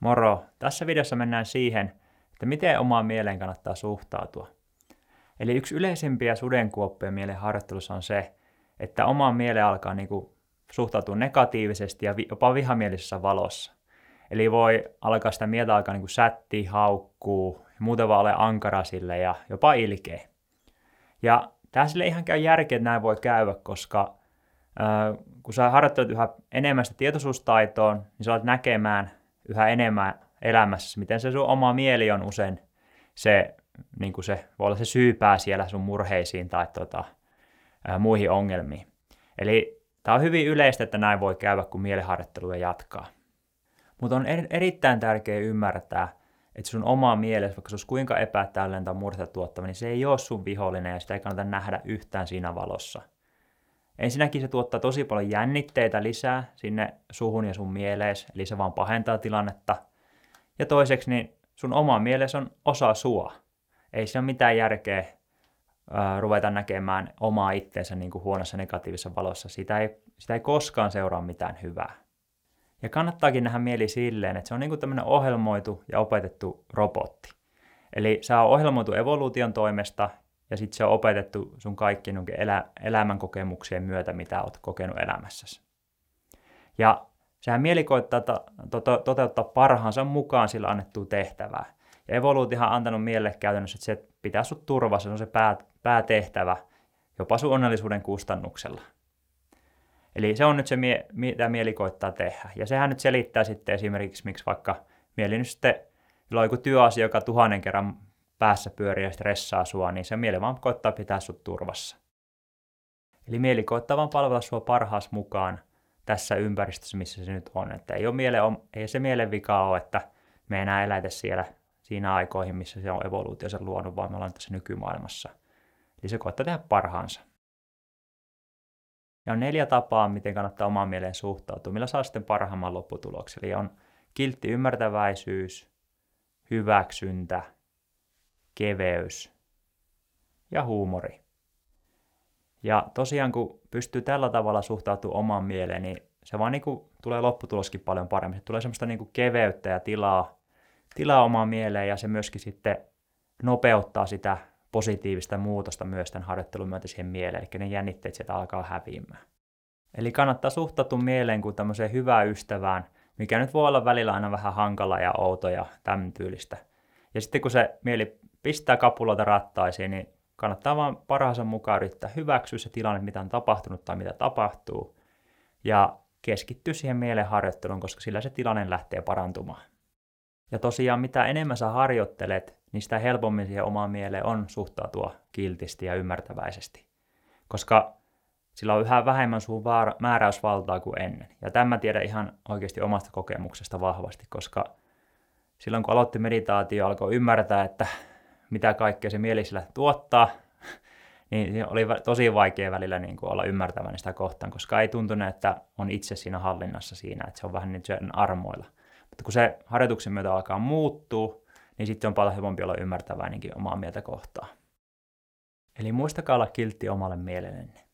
Moro! Tässä videossa mennään siihen, että miten omaan mieleen kannattaa suhtautua. Eli yksi yleisimpiä sudenkuoppia mielen harjoittelussa on se, että omaan mieleen alkaa niin kuin suhtautua negatiivisesti ja jopa vihamielisessä valossa. Eli voi alkaa sitä mieltä alkaa niin sätti, haukkuu, muuten vaan ole ankara sille ja jopa ilkeä. Ja tämä sille ihan käy järkeä, että näin voi käydä, koska äh, kun sä harjoittelet yhä enemmän sitä tietoisuustaitoa, niin sä alat näkemään yhä enemmän elämässä, miten se sun oma mieli on usein se, niin kuin se voi olla se syypää siellä sun murheisiin tai tota, ää, muihin ongelmiin. Eli tämä on hyvin yleistä, että näin voi käydä, kun mieliharjoittelua jatkaa. Mutta on er, erittäin tärkeää ymmärtää, että sun oma mielessä, vaikka se olisi kuinka epätäydellinen tai murhetta tuottava, niin se ei ole sun vihollinen ja sitä ei kannata nähdä yhtään siinä valossa. Ensinnäkin se tuottaa tosi paljon jännitteitä lisää sinne suhun ja sun mielees, eli se vaan pahentaa tilannetta. Ja toiseksi, niin sun oma mieles on osa sua. Ei se ole mitään järkeä ää, ruveta näkemään omaa itteensä niin kuin huonossa negatiivisessa valossa. Sitä ei, sitä ei koskaan seuraa mitään hyvää. Ja kannattaakin nähdä mieli silleen, että se on niin kuin tämmöinen ohjelmoitu ja opetettu robotti. Eli se on ohjelmoitu evoluution toimesta ja sitten se on opetettu sun kaikkien elä, elämänkokemuksien myötä, mitä oot kokenut elämässäsi. Ja sehän mieli koittaa to, to, to, toteuttaa parhaansa mukaan sillä annettua tehtävää. Ja evoluutihan on antanut mielelle käytännössä, että se pitää sut turvassa, se on se pää, päätehtävä, jopa sun onnellisuuden kustannuksella. Eli se on nyt se, mitä mieli koittaa tehdä. Ja sehän nyt selittää sitten esimerkiksi, miksi vaikka mieli nyt sitten, jolla on joku työasia, joka tuhannen kerran päässä pyörii ja stressaa sua, niin se mieli vaan koittaa pitää sut turvassa. Eli mieli koittaa vaan palvella sua parhaas mukaan tässä ympäristössä, missä se nyt on. Että ei, ole miele, ei se mielen vika ole, että me enää elätä siellä siinä aikoihin, missä se on evoluutio sen luonut, vaan me ollaan tässä nykymaailmassa. Eli se koittaa tehdä parhaansa. Ja on neljä tapaa, miten kannattaa omaan mieleen suhtautua, millä saa sitten parhaimman lopputuloksen. Eli on kiltti ymmärtäväisyys, hyväksyntä, keveys ja huumori. Ja tosiaan kun pystyy tällä tavalla suhtautumaan omaan mieleen, niin se vaan niin kuin tulee lopputuloskin paljon paremmin. Se tulee semmoista niin kuin keveyttä ja tilaa, tilaa omaan mieleen ja se myöskin sitten nopeuttaa sitä positiivista muutosta myös tämän harjoittelun myötä siihen mieleen, eli ne jännitteet sieltä alkaa häviämään. Eli kannattaa suhtautua mieleen kuin tämmöiseen hyvään ystävään, mikä nyt voi olla välillä aina vähän hankala ja outo ja tämän tyylistä. Ja sitten kun se mieli pistää kapuloita rattaisiin, niin kannattaa vaan parhaansa mukaan yrittää hyväksyä se tilanne, mitä on tapahtunut tai mitä tapahtuu, ja keskittyä siihen mielenharjoitteluun, koska sillä se tilanne lähtee parantumaan. Ja tosiaan mitä enemmän sä harjoittelet, niin sitä helpommin siihen omaan mieleen on suhtautua kiltisti ja ymmärtäväisesti. Koska sillä on yhä vähemmän sun määräysvaltaa kuin ennen. Ja tämä tiedän ihan oikeasti omasta kokemuksesta vahvasti, koska silloin kun aloitti meditaatio, alkoi ymmärtää, että mitä kaikkea se mieli sillä tuottaa, niin oli tosi vaikea välillä niin kuin olla ymmärtävän sitä kohtaan, koska ei tuntunut, että on itse siinä hallinnassa siinä, että se on vähän niin sen armoilla. Mutta kun se harjoituksen myötä alkaa muuttua, niin sitten on paljon helpompi olla ymmärtäväinenkin omaa mieltä kohtaan. Eli muistakaa olla kiltti omalle mielellenne.